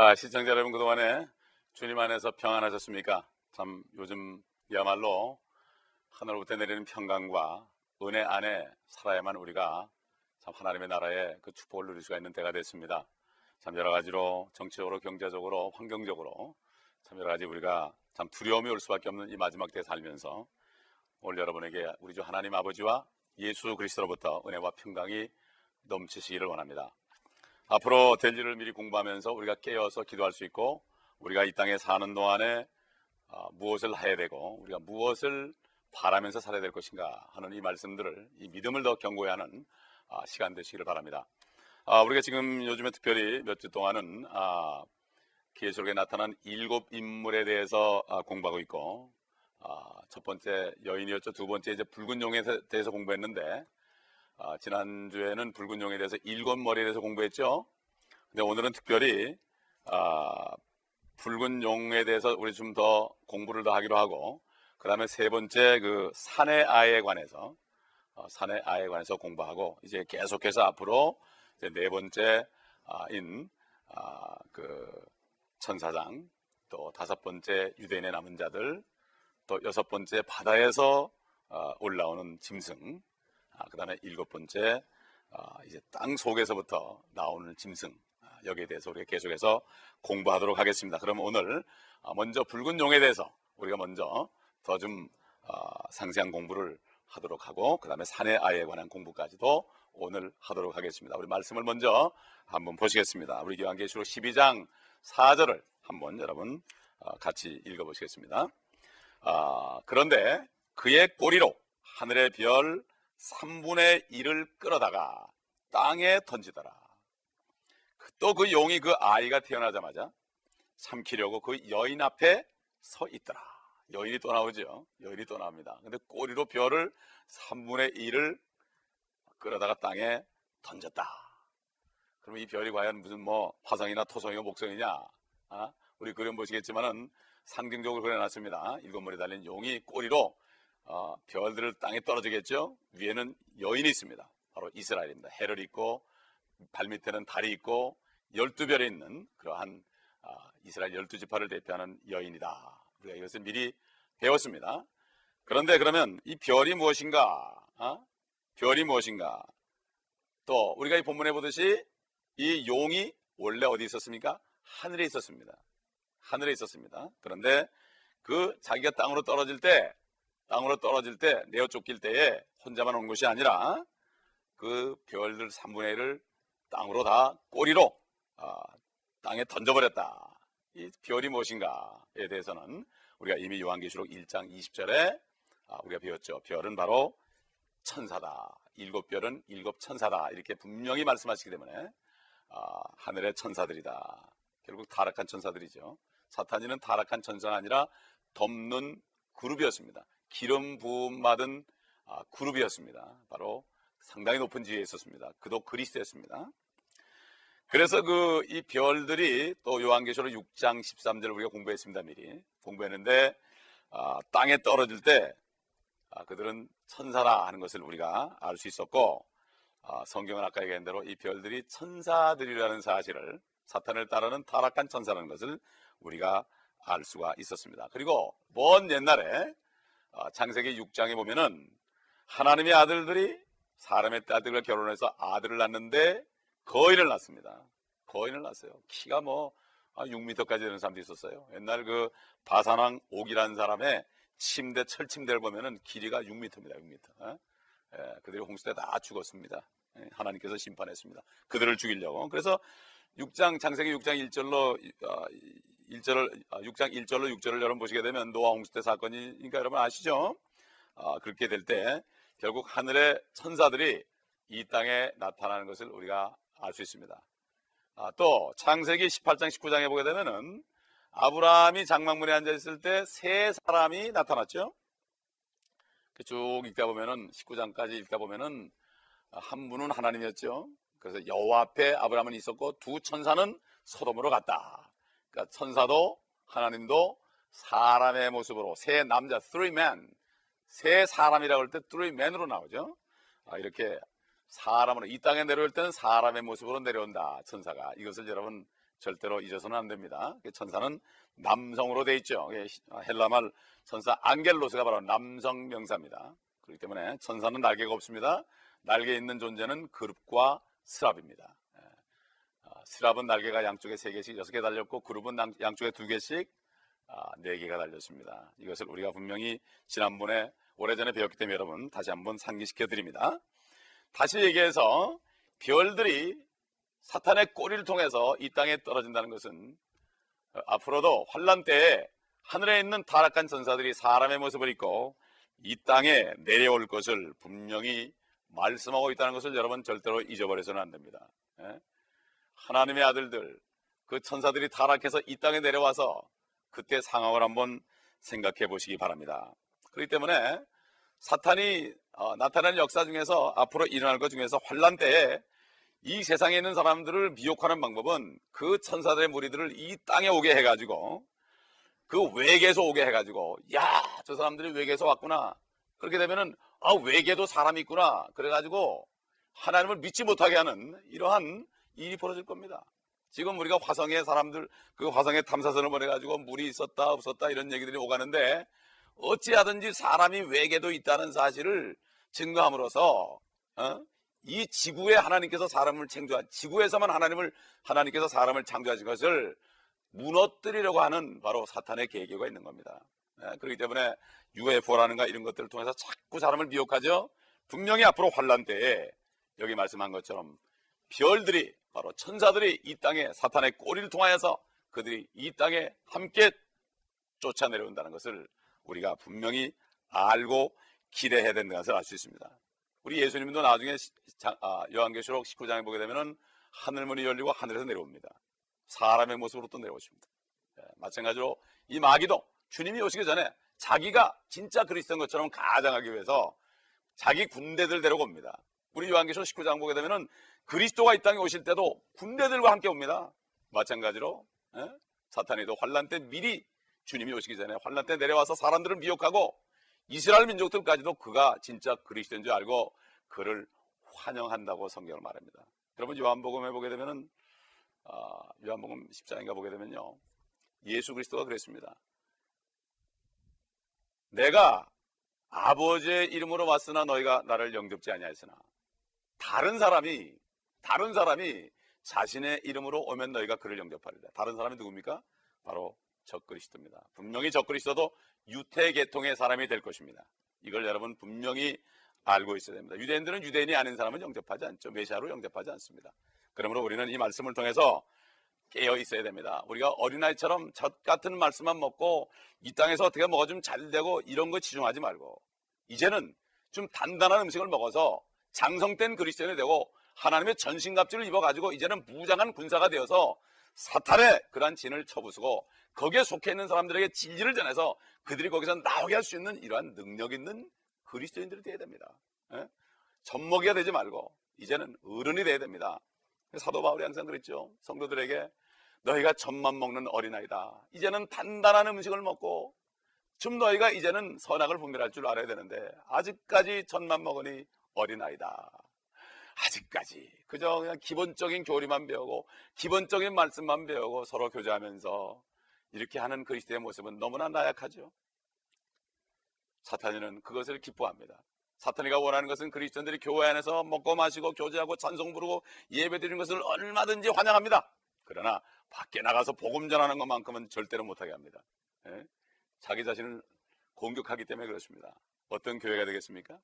아, 시청자 여러분 그동안에 주님 안에서 평안하셨습니까? 참 요즘이야말로 하늘로부터 내리는 평강과 은혜 안에 살아야만 우리가 참 하나님의 나라의 그 축복을 누릴 수가 있는 때가 됐습니다. 참 여러 가지로 정치적으로 경제적으로 환경적으로 참 여러 가지 우리가 참 두려움이 올 수밖에 없는 이 마지막 때에 살면서 오늘 여러분에게 우리 주 하나님 아버지와 예수 그리스도로부터 은혜와 평강이 넘치시기를 원합니다. 앞으로 될 일을 미리 공부하면서 우리가 깨어서 기도할 수 있고 우리가 이 땅에 사는 동안에 어, 무엇을 해야 되고 우리가 무엇을 바라면서 살아야 될 것인가 하는 이 말씀들을 이 믿음을 더 견고히 하는 아, 시간 되시기를 바랍니다. 아, 우리가 지금 요즘에 특별히 몇 주 동안은 아, 계시록에 나타난 일곱 인물에 대해서 아, 공부하고 있고 아, 첫 번째 여인이었죠. 두 번째 이제 붉은 용에 대해서 공부했는데 아, 지난주에는 붉은 용에 대해서 일곱 머리에 대해서 공부했죠. 근데 오늘은 특별히 아, 붉은 용에 대해서 우리 좀 더 공부를 더 하기로 하고 그 다음에 세 번째 그 산의 아에 관해서 어, 산의 아에 관해서 공부하고 이제 계속해서 앞으로 이제 네 번째 아, 인그 아, 천사장 또 다섯 번째 유대인의 남은 자들 또 여섯 번째 바다에서 어, 올라오는 짐승 아, 그 다음에 일곱 번째 아, 이제 땅 속에서부터 나오는 짐승 아, 여기에 대해서 우리가 계속해서 공부하도록 하겠습니다. 그럼 오늘 아, 먼저 붉은 용에 대해서 우리가 먼저 더 좀 상세한 공부를 하도록 하고 그 다음에 산의 아이에 관한 공부까지도 오늘 하도록 하겠습니다. 우리 말씀을 먼저 한번 보시겠습니다. 우리 요한계시록 12장 4절을 한번 여러분 같이 읽어보시겠습니다. 아, 그런데 그의 꼬리로 하늘의 별 3분의 1을 끌어다가 땅에 던지더라. 또 그 용이 그 아이가 태어나자마자 삼키려고 그 여인 앞에 서 있더라. 여인이 또 나오죠. 여인이 또 나옵니다. 근데 꼬리로 별을 3분의 1을 끌어다가 땅에 던졌다. 그러면 이 별이 과연 무슨 뭐 화성이나 토성이고 목성이냐? 아? 우리 그림 보시겠지만은 상징적으로 그려놨습니다. 일곱 머리 달린 용이 꼬리로 어, 별들을 땅에 떨어지겠죠. 위에는 여인이 있습니다. 바로 이스라엘입니다. 해를 있고 발밑에는 달이 있고 열두 별이 있는 그러한 어, 이스라엘 열두 지파를 대표하는 여인이다. 우리가 이것을 미리 배웠습니다. 그런데 그러면 이 별이 무엇인가? 어? 별이 무엇인가? 또 우리가 이 본문에 보듯이 이 용이 원래 어디 있었습니까? 하늘에 있었습니다. 하늘에 있었습니다. 그런데 그 자기가 땅으로 떨어질 때 땅으로 떨어질 때 내어 쫓길 때에 혼자만 온 것이 아니라 그 별들 3분의 1을 땅으로 다 꼬리로 어, 땅에 던져버렸다. 이 별이 무엇인가에 대해서는 우리가 이미 요한계시록 1장 20절에 아, 우리가 배웠죠. 별은 바로 천사다. 일곱 별은 일곱 천사다. 이렇게 분명히 말씀하시기 때문에 아, 하늘의 천사들이다. 결국 타락한 천사들이죠. 사탄이는 타락한 천사가 아니라 덮는 그룹이었습니다. 기름 부음 받은 아, 그룹이었습니다. 바로 상당히 높은 지위에 있었습니다. 그도 그리스도였습니다. 그래서 그 이 별들이 또 요한계시록 6장 13절 우리가 공부했습니다. 미리 공부했는데 아, 땅에 떨어질 때 아, 그들은 천사라 하는 것을 우리가 알 수 있었고 아, 성경은 아까 얘기한 대로 이 별들이 천사들이라는 사실을 사탄을 따르는 타락한 천사라는 것을 우리가 알 수가 있었습니다. 그리고 먼 옛날에 아, 창세기 6장에 보면은 하나님의 아들들이 사람의 딸들과 결혼해서 아들을 낳는데 거인을 낳습니다. 거인을 낳았어요. 키가 뭐 6m까지 아, 되는 사람도 있었어요. 옛날 그 바산왕 옥이라는 사람의 침대 철침대를 보면은 길이가 6m입니다. 6m. 어? 예, 그들이 홍수 때다 죽었습니다. 예, 하나님께서 심판했습니다. 그들을 죽이려고. 그래서 6장 창세기 6장 1절로 1절을 6장 아, 1절로 6절을 여러분 보시게 되면 노아 홍수 때 사건이니까 여러분 아시죠? 아, 그렇게 될 때 결국 하늘의 천사들이 이 땅에 나타나는 것을 우리가 알 수 있습니다. 아, 또 창세기 18장 19장에 보게 되면은 아브라함이 장막문에 앉아 있을 때 세 사람이 나타났죠. 그쭉 읽다 보면은 19장까지 읽다 보면은 한 분은 하나님이었죠. 그래서 여호와 앞에 아브라함은 있었고 두 천사는 소돔으로 갔다. 그러니까 천사도 하나님도 사람의 모습으로 세 남자, three men, 세 사람이라고 할 때 three men으로 나오죠. 아, 이렇게 사람으로 이 땅에 내려올 때는 사람의 모습으로 내려온다. 천사가 이것을 여러분 절대로 잊어서는 안 됩니다. 천사는 남성으로 돼 있죠. 헬라말 천사 앙겔로스가 바로 남성 명사입니다. 그렇기 때문에 천사는 날개가 없습니다. 날개 있는 존재는 그룹과 스랍입니다. 아, 스랍은 날개가 양쪽에 세 개씩 여섯 개 달렸고 그룹은 양쪽에 두 개씩 아, 네 개가 달렸습니다. 이것을 우리가 분명히 지난번에 오래전에 배웠기 때문에 여러분 다시 한번 상기시켜 드립니다. 다시 얘기해서 별들이 사탄의 꼬리를 통해서 이 땅에 떨어진다는 것은 앞으로도 환란 때에 하늘에 있는 타락한 전사들이 사람의 모습을 입고 이 땅에 내려올 것을 분명히 말씀하고 있다는 것을 여러분 절대로 잊어버려서는 안 됩니다. 예? 하나님의 아들들, 그 천사들이 타락해서 이 땅에 내려와서 그때 상황을 한번 생각해 보시기 바랍니다. 그렇기 때문에 사탄이 어, 나타나는 역사 중에서 앞으로 일어날 것 중에서 환란 때에 이 세상에 있는 사람들을 미혹하는 방법은 그 천사들의 무리들을 이 땅에 오게 해가지고 그 외계에서 오게 해가지고 야 저 사람들이 외계에서 왔구나 그렇게 되면은 아 외계도 사람이 있구나 그래가지고 하나님을 믿지 못하게 하는 이러한 일이 벌어질 겁니다. 지금 우리가 화성에 사람들 그 화성에 탐사선을 보내가지고 물이 있었다 없었다 이런 얘기들이 오가는데 어찌하든지 사람이 외계도 있다는 사실을 증거함으로써 어? 이 지구에 하나님께서 사람을 창조한 지구에서만 하나님을 하나님께서 사람을 창조하신 것을 무너뜨리려고 하는 바로 사탄의 계획가 있는 겁니다. 네, 그렇기 때문에 UFO라는가 이런 것들을 통해서 자꾸 사람을 미혹하죠. 분명히 앞으로 환란 때에 여기 말씀한 것처럼 별들이 바로 천사들이 이 땅에 사탄의 꼬리를 통하여서 그들이 이 땅에 함께 쫓아 내려온다는 것을 우리가 분명히 알고 기대해야 된다는 것을 알 수 있습니다. 우리 예수님도 나중에 아, 요한계시록 19장에 보게 되면은 하늘문이 열리고 하늘에서 내려옵니다. 사람의 모습으로 또 내려오십니다. 예, 마찬가지로 이 마귀도 주님이 오시기 전에 자기가 진짜 그리스도인 것처럼 가장하기 위해서 자기 군대들 데려옵니다. 우리 요한계시록 19장 보게 되면은 그리스도가 이 땅에 오실 때도 군대들과 함께 옵니다. 마찬가지로 예? 사탄이도 환란 때 미리 주님이 오시기 전에 환란 때 내려와서 사람들을 미혹하고 이스라엘 민족들까지도 그가 진짜 그리스도인 줄 알고 그를 환영한다고 성경을 말합니다. 여러분 요한복음에 보게 되면은 아, 요한복음 10장인가 보게 되면요. 예수 그리스도가 그랬습니다. 내가 아버지의 이름으로 왔으나 너희가 나를 영접지 아니하였으나 다른 사람이 다른 사람이 자신의 이름으로 오면 너희가 그를 영접하리라. 다른 사람이 누굽니까? 바로 적그리스도입니다. 분명히 적그리스도도 유태 계통의 사람이 될 것입니다. 이걸 여러분 분명히 알고 있어야 됩니다. 유대인들은 유대인이 아닌 사람은 영접하지 않죠. 메시아로 영접하지 않습니다. 그러므로 우리는 이 말씀을 통해서 깨어 있어야 됩니다. 우리가 어린아이처럼 젖 같은 말씀만 먹고 이 땅에서 어떻게 먹어 주면 잘 되고 이런 거 치중하지 말고 이제는 좀 단단한 음식을 먹어서 장성된 그리스도인이 되고 하나님의 전신갑주를 입어가지고 이제는 무장한 군사가 되어서 사탄의 그러한 진을 쳐부수고 거기에 속해 있는 사람들에게 진리를 전해서 그들이 거기서 나오게 할 수 있는 이러한 능력 있는 그리스도인들이 되어야 됩니다. 예? 젖먹이가 되지 말고 이제는 어른이 되어야 됩니다. 사도 바울이 항상 그랬죠. 성도들에게 너희가 젖만 먹는 어린아이다. 이제는 단단한 음식을 먹고 좀 너희가 이제는 선악을 분별할 줄 알아야 되는데 아직까지 젖만 먹으니 어린아이다. 아직까지 그저 그냥 기본적인 교리만 배우고 기본적인 말씀만 배우고 서로 교제하면서 이렇게 하는 그리스도의 모습은 너무나 나약하죠. 사탄이는 그것을 기뻐합니다. 사탄이가 원하는 것은 그리스도인들이 교회 안에서 먹고 마시고 교제하고 찬송 부르고 예배 드리는 것을 얼마든지 환영합니다. 그러나 밖에 나가서 복음 전하는 것만큼은 절대로 못하게 합니다. 예? 자기 자신을 공격하기 때문에 그렇습니다. 어떤 교회가 되겠습니까?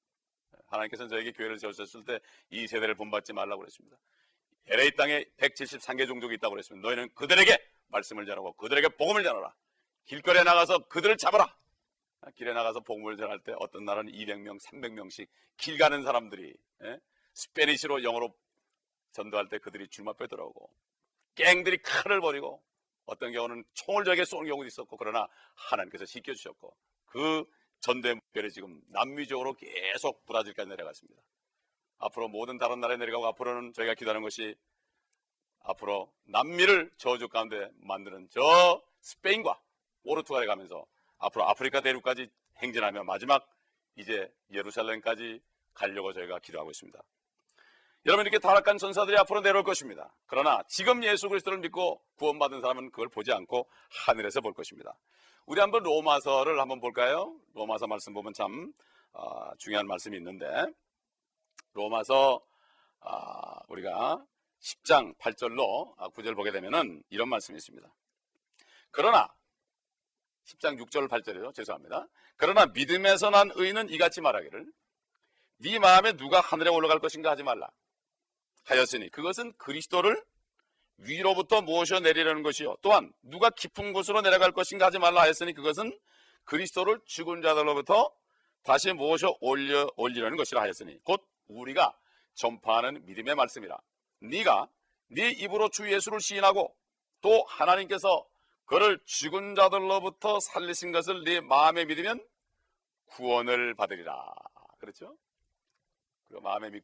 하나님께서는 저에게 교회를 세우셨을 때 이 세대를 본받지 말라고 그랬습니다. LA 땅에 173개 종족이 있다고 그랬습니다. 너희는 그들에게 말씀을 전하고 그들에게 복음을 전하라. 길거리에 나가서 그들을 잡아라. 길에 나가서 복음을 전할 때 어떤 날은 200명, 300명씩 길 가는 사람들이 예? 스페니시로 영어로 전도할 때 그들이 줄만 빼들어오고 갱들이 칼을 버리고 어떤 경우는 총을 저에게 쏘는 경우도 있었고 그러나 하나님께서 지켜주셨고 그 전대 무결이 지금 남미적으로 계속 브라질까지 내려갔습니다. 앞으로 모든 다른 나라에 내려가고 앞으로는 저희가 기도하는 것이 앞으로 남미를 저주 가운데 만드는 저 스페인과 포르투갈에 가면서 앞으로 아프리카 대륙까지 행진하며 마지막 이제 예루살렘까지 가려고 저희가 기도하고 있습니다. 여러분 이렇게 타락한 전사들이 앞으로 내려올 것입니다. 그러나 지금 예수 그리스도를 믿고 구원받은 사람은 그걸 보지 않고 하늘에서 볼 것입니다. 우리 한번 로마서를 한번 볼까요? 로마서 말씀 보면 참 어, 중요한 말씀이 있는데 로마서 어, 우리가 10장 8절로 9절 보게 되면은 이런 말씀이 있습니다. 그러나 10장 6절 8절이죠. 죄송합니다. 그러나 믿음에서 난 의는 이같이 말하기를 네 마음에 누가 하늘에 올라갈 것인가 하지 말라. 하였으니 그것은 그리스도를 위로부터 모셔 내리려는 것이요. 또한 누가 깊은 곳으로 내려갈 것인가 하지 말라 하였으니 그것은 그리스도를 죽은 자들로부터 다시 모셔 올려 올리려는 것이라 하였으니 곧 우리가 전파하는 믿음의 말씀이라. 네가 네 입으로 주 예수를 시인하고 또 하나님께서 그를 죽은 자들로부터 살리신 것을 네 마음에 믿으면 구원을 받으리라. 그렇죠? 그 마음에 믿,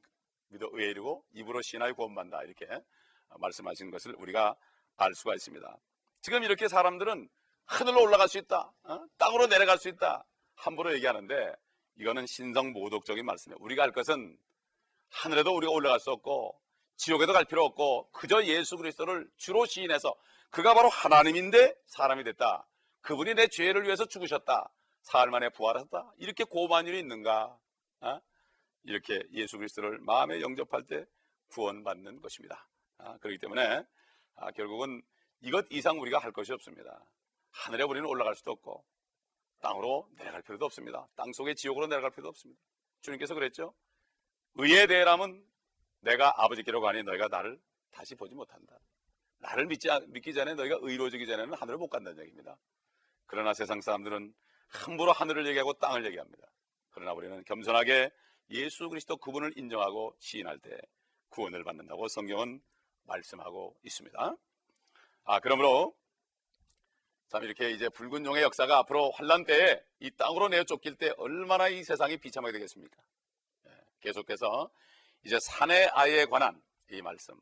믿어 의에 이르고 입으로 신하여 구원받는다. 이렇게 말씀하시는 것을 우리가 알 수가 있습니다. 지금 이렇게 사람들은 하늘로 올라갈 수 있다. 어? 땅으로 내려갈 수 있다. 함부로 얘기하는데 이거는 신성 모독적인 말씀이에요. 우리가 할 것은 하늘에도 우리가 올라갈 수 없고 지옥에도 갈 필요 없고 그저 예수 그리스도를 주로 시인해서 그가 바로 하나님인데 사람이 됐다. 그분이 내 죄를 위해서 죽으셨다. 사흘 만에 부활하셨다. 이렇게 고마운 일이 있는가? 어? 이렇게 예수 그리스도를 마음에 영접할 때 구원받는 것입니다. 아, 그렇기 때문에 아, 결국은 이것 이상 우리가 할 것이 없습니다. 하늘에 우리는 올라갈 수도 없고 땅으로 내려갈 필요도 없습니다. 땅 속의 지옥으로 내려갈 필요도 없습니다. 주님께서 그랬죠. 의에 대해라면 내가 아버지께로 가니 너희가 나를 다시 보지 못한다. 나를 믿지, 믿기 전에 너희가 의로워지기 전에는 하늘을 못 간다는 얘기입니다. 그러나 세상 사람들은 함부로 하늘을 얘기하고 땅을 얘기합니다. 그러나 우리는 겸손하게 예수 그리스도 그분을 인정하고 시인할 때 구원을 받는다고 성경은 말씀하고 있습니다. 아, 그러므로 참 이렇게 이제 붉은 용의 역사가 앞으로 환란 때에 이 땅으로 내어 쫓길 때 얼마나 이 세상이 비참하게 되겠습니까? 예, 계속해서 이제 사내 아이에 관한 이 말씀,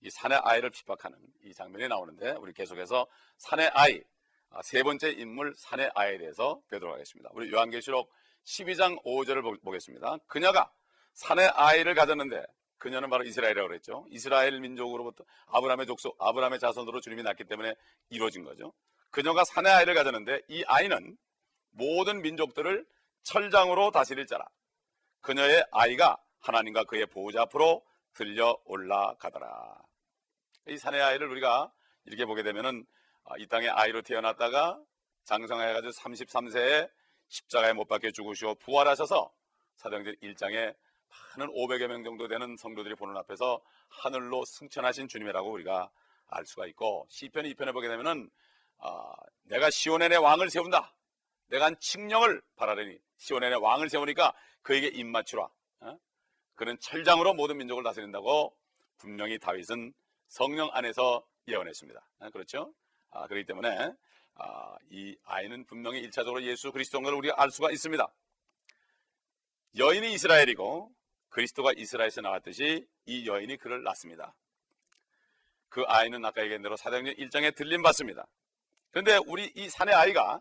이 사내 아이를 핍박하는 이 장면이 나오는데 우리 계속해서 사내 아이 아, 세 번째 인물 사내 아이에 대해서 배도록 하겠습니다. 우리 요한계시록 12장 5절을 보겠습니다. 그녀가 산의 아이를 가졌는데 그녀는 바로 이스라엘이라고 그랬죠. 이스라엘 민족으로부터 아브라함의 족속, 아브라함의 자손으로 주님이 낳기 때문에 이루어진 거죠. 그녀가 산의 아이를 가졌는데 이 아이는 모든 민족들을 철장으로 다스릴 자라. 그녀의 아이가 하나님과 그의 보호자 앞으로 들려 올라가더라. 이 산의 아이를 우리가 이렇게 보게 되면은 아, 이 땅에 아이로 태어났다가 장성해가지고 33세에 십자가에 못 박혀 죽으시고 부활하셔서 사도행전 1장에 많은 500여 명 정도 되는 성도들이 보는 앞에서 하늘로 승천하신 주님이라고 우리가 알 수가 있고 시편 2편에 보게 되면은 아, 내가 시온에 내 왕을 세운다. 내가 한 칙령을 바라려니 시온에 내 왕을 세우니까 그에게 입맞추라. 어? 그는 철장으로 모든 민족을 다스린다고 분명히 다윗은 성령 안에서 예언했습니다. 어? 그렇죠? 아, 그렇기 때문에 아, 이 아이는 분명히 1차적으로 예수 그리스도인 걸 우리가 알 수가 있습니다. 여인이 이스라엘이고 그리스도가 이스라엘에서 나왔듯이 이 여인이 그를 낳습니다. 그 아이는 아까 얘기한 대로 사도행전 1장에 들림 받습니다. 그런데 우리 이 산의 아이가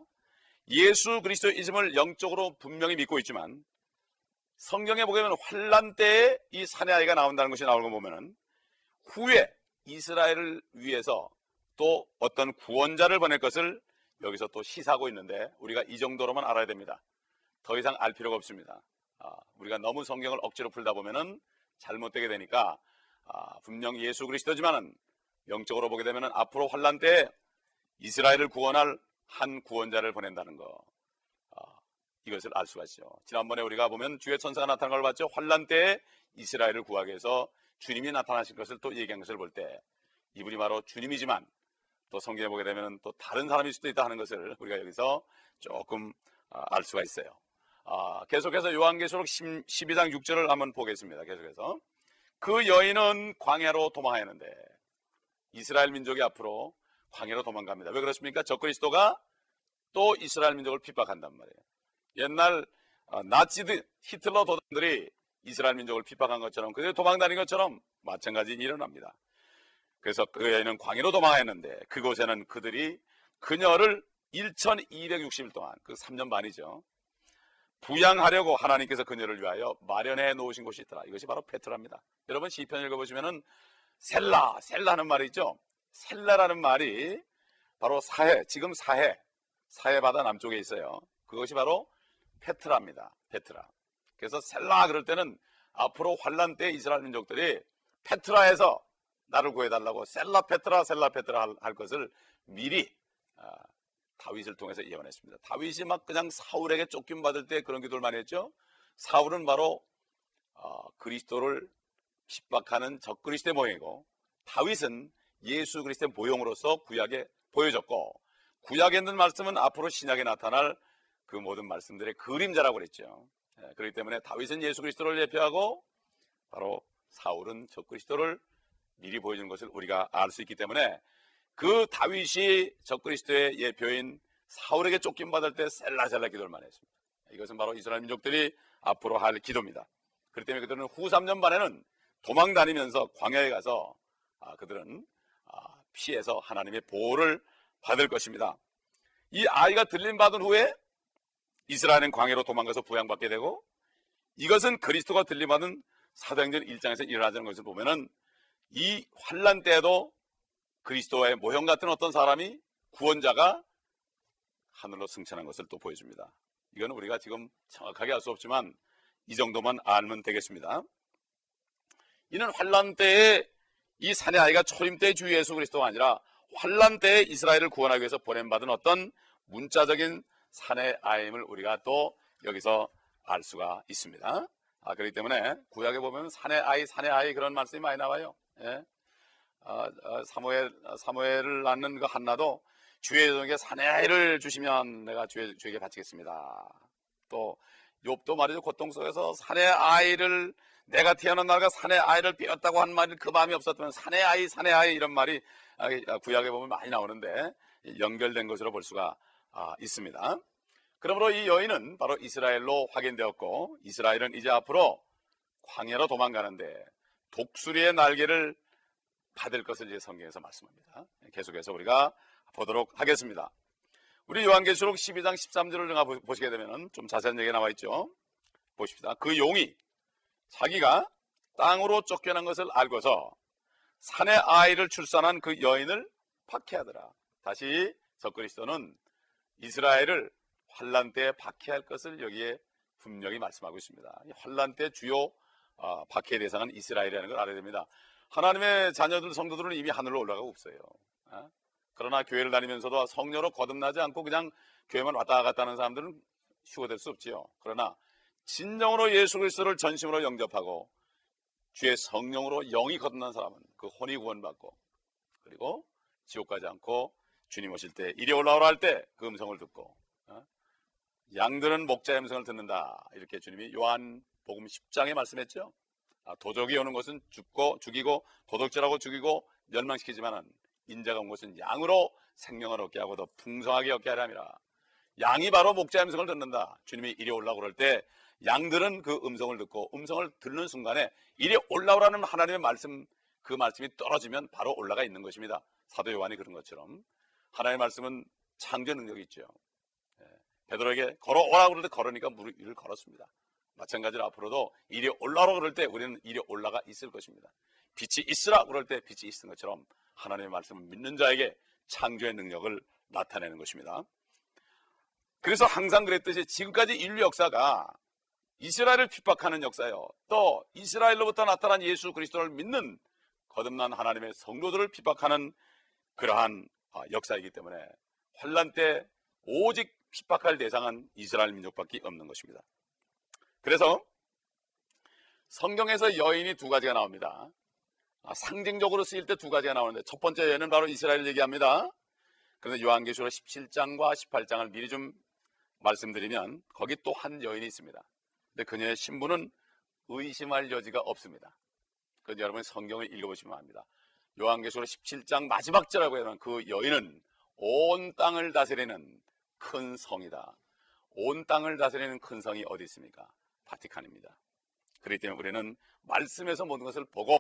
예수 그리스도이즘을 영적으로 분명히 믿고 있지만 성경에 보게 되면 환란 때에 이 산의 아이가 나온다는 것이 나오는 거 보면은 후에 이스라엘을 위해서 또 어떤 구원자를 보낼 것을 여기서 또 시사하고 있는데 우리가 이 정도로만 알아야 됩니다. 더 이상 알 필요가 없습니다. 아, 우리가 너무 성경을 억지로 풀다 보면은 잘못되게 되니까 아, 분명 예수 그리스도지만은 영적으로 보게 되면은 앞으로 환란 때 이스라엘을 구원할 한 구원자를 보낸다는 거 아, 이것을 알 수가 있죠. 지난번에 우리가 보면 주의 천사가 나타난 걸 봤죠. 환란 때 이스라엘을 구하기 위해서 주님이 나타나신 것을 또 얘기한 것을 볼 때 이분이 바로 주님이지만 또 성경에 보게 되면 또 다른 사람일 수도 있다 하는 것을 우리가 여기서 조금 아, 알 수가 있어요. 아, 계속해서 요한계시록 12장 6절을 한번 보겠습니다. 계속해서 그 여인은 광야로 도망하였는데 이스라엘 민족이 앞으로 광야로 도망갑니다. 왜 그렇습니까? 적그리스도가 또 이스라엘 민족을 핍박한단 말이에요. 옛날 아, 나치드 히틀러 도단들이 이스라엘 민족을 핍박한 것처럼 그들이 도망다닌 것처럼 마찬가지 일어납니다. 그래서 그 여인은 광야로 도망했는데 그곳에는 그들이 그녀를 1260일 동안 그 3년 반이죠. 부양하려고 하나님께서 그녀를 위하여 마련해 놓으신 곳이 있더라. 이것이 바로 페트라입니다. 여러분 시편 읽어보시면은 셀라, 셀라는 말이 있죠. 셀라라는 말이 바로 사해, 지금 사해, 사해 바다 남쪽에 있어요. 그것이 바로 페트라입니다. 페트라. 그래서 셀라 그럴 때는 앞으로 환란 때 이스라엘 민족들이 페트라에서 나를 구해달라고 셀라 페트라 셀라 페트라 할, 할 것을 미리 아, 다윗을 통해서 예언했습니다. 다윗이 막 그냥 사울에게 쫓김 받을 때 그런 기도를 많이 했죠. 사울은 바로 어, 그리스도를 핍박하는 적그리스도의 모형이고 다윗은 예수 그리스도의 모형으로서 구약에 보여졌고 구약에 있는 말씀은 앞으로 신약에 나타날 그 모든 말씀들의 그림자라고 그랬죠. 예, 그렇기 때문에 다윗은 예수 그리스도를 예표하고 바로 사울은 적그리스도를 미리 보여주는 것을 우리가 알 수 있기 때문에 그 다윗이 적그리스도의 예표인 사울에게 쫓김 받을 때 셀라셀라 기도를 많이 했습니다. 이것은 바로 이스라엘 민족들이 앞으로 할 기도입니다. 그렇기 때문에 그들은 후 3년 반에는 도망 다니면서 광야에 가서 아, 그들은 아, 피해서 하나님의 보호를 받을 것입니다. 이 아이가 들림 받은 후에 이스라엘은 광야로 도망가서 부양받게 되고 이것은 그리스도가 들림 받은 사도행전 1장에서 일어나는 것을 보면은 이 환란 때에도 그리스도의 모형 같은 어떤 사람이 구원자가 하늘로 승천한 것을 또 보여줍니다. 이건 우리가 지금 정확하게 알 수 없지만 이 정도만 알면 되겠습니다. 이는 환란 때에 이 사내 아이가 초림 때 주 예수 그리스도가 아니라 환란 때에 이스라엘을 구원하기 위해서 보냄받은 어떤 문자적인 사내 아임을 우리가 또 여기서 알 수가 있습니다. 아, 그렇기 때문에 구약에 보면 사내 아이, 사내 아이 그런 말씀이 많이 나와요. 예? 아, 아, 사무엘, 사무엘을 낳는 그 한나도 주의 종에게 사내 아이를 주시면 내가 주의, 주에게 바치겠습니다. 또 욥도 말이죠 고통 속에서 사내 아이를 내가 태어난 날과 사내 아이를 빼었다고 한 말이 그 마음이 없었다면 사내 아이 사내 아이 이런 말이 아, 구약에 보면 많이 나오는데 연결된 것으로 볼 수가 있습니다. 그러므로 이 여인은 바로 이스라엘로 확인되었고 이스라엘은 이제 앞으로 광야로 도망가는데 독수리의 날개를 받을 것을 이제 성경에서 말씀합니다. 계속해서 우리가 보도록 하겠습니다. 우리 요한계시록 12장 13절을 보시게 되면 좀 자세한 얘기가 나와 있죠. 보십시다. 그 용이 자기가 땅으로 쫓겨난 것을 알고서 산의 아이를 출산한 그 여인을 박해하더라. 다시 적그리스도는 이스라엘을 환란 때 박해할 것을 여기에 분명히 말씀하고 있습니다. 환란 때 주요 어, 박해 대상은 이스라엘이라는 걸 알아야 됩니다. 하나님의 자녀들 성도들은 이미 하늘로 올라가고 없어요. 어? 그러나 교회를 다니면서도 성녀로 거듭나지 않고 그냥 교회만 왔다 갔다 하는 사람들은 휴거될 수 없지요. 그러나 진정으로 예수 그리스도를 전심으로 영접하고 주의 성령으로 영이 거듭난 사람은 그 혼이 구원받고 그리고 지옥 가지 않고 주님 오실 때 이리 올라오라 할 때 그 음성을 듣고 어? 양들은 목자의 음성을 듣는다 이렇게 주님이 요한 복음 10장에 말씀했죠. 아, 도적이 오는 것은 죽고 죽이고 도덕질하고 죽이고 멸망시키지만은 인자가 온 것은 양으로 생명을 얻게 하고 더 풍성하게 얻게 하려니라. 양이 바로 목자의 음성을 듣는다. 주님이 이리 올라고 그럴 때 양들은 그 음성을 듣고 음성을 듣는 순간에 이리 올라오라는 하나님의 말씀 그 말씀이 떨어지면 바로 올라가 있는 것입니다. 사도 요한이 그런 것처럼 하나님의 말씀은 창조 능력이 있죠. 예, 베드로에게 걸어오라 때 걸으니까 물을 걸었습니다. 마찬가지로 앞으로도 이리 올라오라 그럴 때 우리는 이리 올라가 있을 것입니다. 빛이 있으라 그럴 때 빛이 있는 것처럼 하나님의 말씀을 믿는 자에게 창조의 능력을 나타내는 것입니다. 그래서 항상 그랬듯이 지금까지 인류 역사가 이스라엘을 핍박하는 역사요. 또 이스라엘로부터 나타난 예수 그리스도를 믿는 거듭난 하나님의 성도들을 핍박하는 그러한 아, 역사이기 때문에 환란 때 오직 핍박할 대상은 이스라엘 민족밖에 없는 것입니다. 그래서 성경에서 여인이 두 가지가 나옵니다. 아, 상징적으로 쓰일 때 두 가지가 나오는데 첫 번째 여인은 바로 이스라엘 얘기합니다. 그런데 요한계시록 17장과 18장을 미리 좀 말씀드리면 거기 또 한 여인이 있습니다. 근데 그녀의 신부는 의심할 여지가 없습니다. 그 여러분 성경을 읽어보시면 압니다. 요한계시록 17장 마지막 절라고 하는 그 여인은 온 땅을 다스리는 큰 성이다. 온 땅을 다스리는 큰 성이 어디 있습니까? 바티칸입니다. 그렇기 때문에 우리는 말씀에서 모든 것을 보고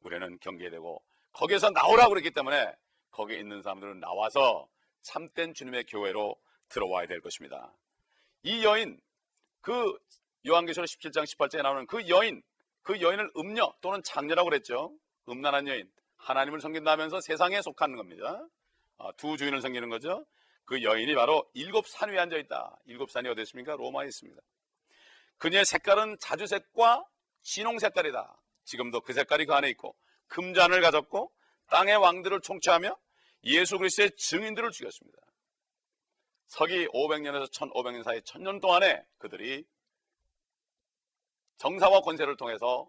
우리는 경계되고 거기에서 나오라고 그랬기 때문에 거기에 있는 사람들은 나와서 참된 주님의 교회로 들어와야 될 것입니다. 이 여인 그 요한계시록 17장 18절에 나오는 그 여인, 그 여인을 음녀 또는 장녀라고 그랬죠. 음란한 여인. 하나님을 섬긴다면서 세상에 속하는 겁니다. 아, 두 주인을 섬기는 거죠. 그 여인이 바로 일곱 산 위에 앉아 있다. 일곱 산이 어디 있습니까? 로마에 있습니다. 그녀의 색깔은 자주색과 진홍 색깔이다. 지금도 그 색깔이 그 안에 있고 금잔을 가졌고 땅의 왕들을 총체하며 예수 그리스도의 증인들을 죽였습니다. 서기 500년에서 1500년 사이 천년 동안에 그들이 정사와 권세를 통해서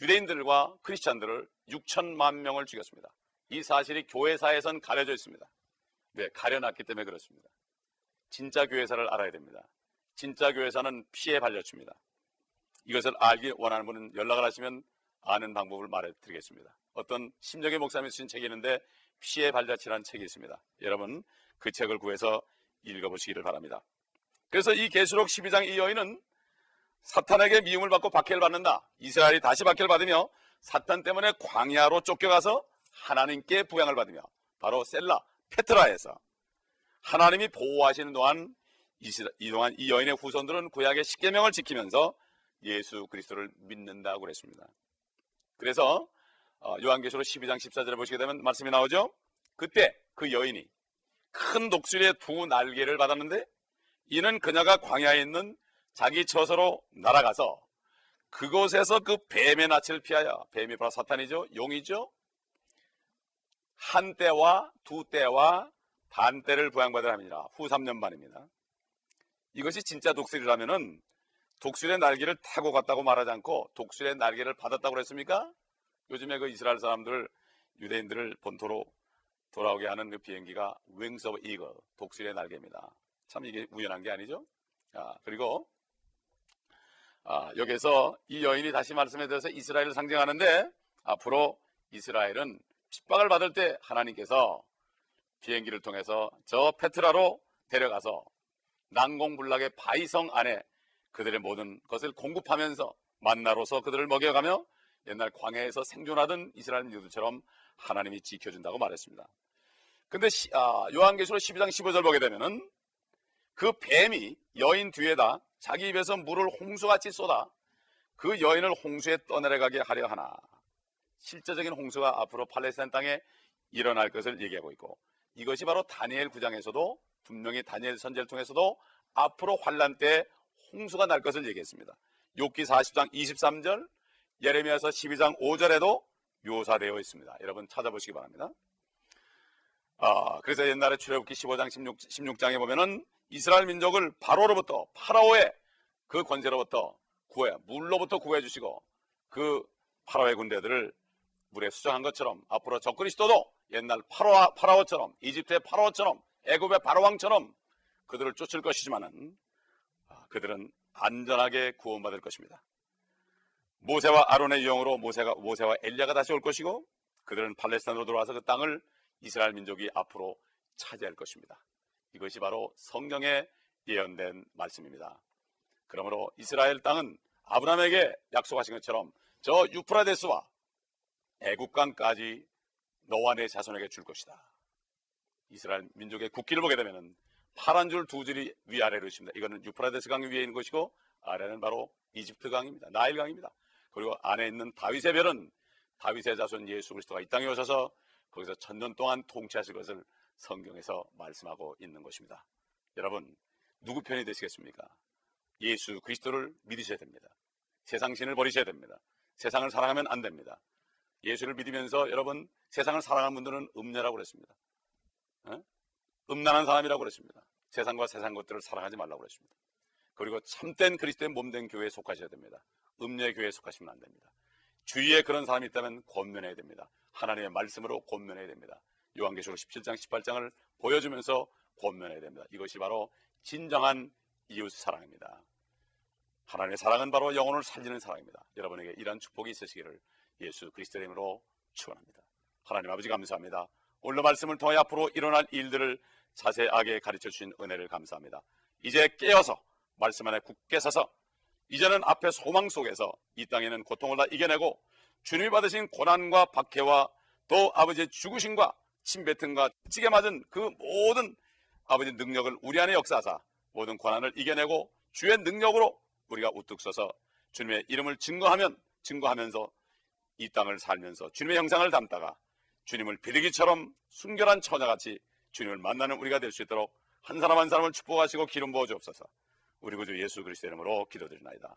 유대인들과 크리스찬들을 6천만 명을 죽였습니다. 이 사실이 교회사에선 가려져 있습니다. 왜? 가려놨기 때문에 그렇습니다. 진짜 교회사를 알아야 됩니다. 진짜 교회사는 피해 발려줍니다. 이것을 알기 원하는 분은 연락을 하시면 아는 방법을 말해드리겠습니다. 어떤 심정의 목사님이 쓰신 책이 있는데 피해 발자취라는 책이 있습니다. 여러분 그 책을 구해서 읽어보시기를 바랍니다. 그래서 이 계수록 12장 이 여인은 사탄에게 미움을 받고 박해를 받는다. 이스라엘이 다시 박해를 받으며 사탄 때문에 광야로 쫓겨가서 하나님께 부양을 받으며 바로 셀라 페트라에서 하나님이 보호하시는 동안 이동안 이 여인의 후손들은 구약의 십계명을 지키면서 예수 그리스도를 믿는다고 그랬습니다. 그래서 어, 요한계시록 12장 14절에 보시게 되면 말씀이 나오죠. 그때 그 여인이 큰 독수리의 두 날개를 받았는데 이는 그녀가 광야에 있는 자기 처소로 날아가서 그곳에서 그 뱀의 낯을 피하여 뱀이 바로 사탄이죠. 용이죠. 한 때와 두 때와 반 때를 부양받으라 합니다. 후 3년 반입니다. 이것이 진짜 독수리라면은 독수리의 날개를 타고 갔다고 말하지 않고 독수리의 날개를 받았다고 그랬습니까? 요즘에 그 이스라엘 사람들 유대인들을 본토로 돌아오게 하는 그 비행기가 Wings of Eagle 독수리의 날개입니다. 참 이게 우연한 게 아니죠? 아, 그리고 아, 여기서 이 여인이 다시 말씀해 드려서 이스라엘을 상징하는데 앞으로 이스라엘은 핍박을 받을 때 하나님께서 비행기를 통해서 저 페트라로 데려가서 난공불락의 바이성 안에 그들의 모든 것을 공급하면서 만나로서 그들을 먹여가며 옛날 광야에서 생존하던 이스라엘 민족들처럼 하나님이 지켜준다고 말했습니다. 근데 아, 요한계시록 12장 15절 보게 되면은 그 뱀이 여인 뒤에다 자기 입에서 물을 홍수같이 쏟아 그 여인을 홍수에 떠내려가게 하려 하나 실제적인 홍수가 앞으로 팔레스타인 땅에 일어날 것을 얘기하고 있고 이것이 바로 다니엘 9장에서도 분명히 다니엘 선제를 통해서도 앞으로 환란 때 홍수가 날 것을 얘기했습니다. 욥기 40장 23절, 예레미야서 12장 5절에도 묘사되어 있습니다. 여러분 찾아보시기 바랍니다. 아, 그래서 옛날에 출애굽기 15장 16, 16장에 보면은 이스라엘 민족을 바로로부터 파라오의 그 권세로부터 구해 물로부터 구해 주시고 그 파라오의 군대들을 물에 수정한 것처럼 앞으로 적그리스도도 옛날 파라오, 파라오처럼 이집트의 파라오처럼 애굽의 바로왕처럼 그들을 쫓을 것이지만은 아, 그들은 안전하게 구원받을 것입니다. 모세와 아론의 유형으로 모세가 모세와 엘리야가 다시 올 것이고 그들은 팔레스타인으로 들어와서 그 땅을 이스라엘 민족이 앞으로 차지할 것입니다. 이것이 바로 성경에 예언된 말씀입니다. 그러므로 이스라엘 땅은 아브라함에게 약속하신 것처럼 저 유프라데스와 애국강까지 너와 내 자손에게 줄 것이다. 이스라엘 민족의 국기를 보게 되면 파란 줄 두 줄이 위아래로 있습니다. 이거는 유프라데스 강 위에 있는 것이고 아래는 바로 이집트 강입니다. 나일 강입니다. 그리고 안에 있는 다윗의 별은 다윗의 자손 예수 그리스도가 이 땅에 오셔서 거기서 천년 동안 통치하실 것을 성경에서 말씀하고 있는 것입니다. 여러분 누구 편이 되시겠습니까? 예수 그리스도를 믿으셔야 됩니다. 세상 신을 버리셔야 됩니다. 세상을 사랑하면 안 됩니다. 예수를 믿으면서 여러분 세상을 사랑하는 분들은 음녀라고 그랬습니다. 어? 음란한 사람이라고 그랬습니다. 세상과 세상 것들을 사랑하지 말라고 그랬습니다. 그리고 참된 그리스도의 몸된 교회에 속하셔야 됩니다. 음녀의 교회에 속하시면 안 됩니다. 주위에 그런 사람이 있다면 권면해야 됩니다. 하나님의 말씀으로 권면해야 됩니다. 요한계시록 17장 18장을 보여주면서 권면해야 됩니다. 이것이 바로 진정한 이웃 사랑입니다. 하나님의 사랑은 바로 영혼을 살리는 사랑입니다. 여러분에게 이러한 축복이 있으시기를 예수 그리스도의 이름으로 축원합니다. 하나님 아버지 감사합니다. 오늘 말씀을 통해 앞으로 일어날 일들을 자세하게 가르쳐 주신 은혜를 감사합니다. 이제 깨어서 말씀 안에 굳게 서서 이제는 앞에 소망 속에서 이 땅에는 고통을 다 이겨내고 주님이 받으신 고난과 박해와 또 아버지의 죽으심과 침뱉음과 찌게 맞은 그 모든 아버지 능력을 우리 안에 역사하사 모든 고난을 이겨내고 주의 능력으로 우리가 우뚝 서서 주님의 이름을 증거하면 증거하면서 이 땅을 살면서 주님의 형상을 담다가 주님을 비둘기처럼 순결한 처자같이 주님을 만나는 우리가 될 수 있도록 한 사람 한 사람을 축복하시고 기름 부어 주옵소서. 우리 구주 예수 그리스도 이름으로 기도드리나이다.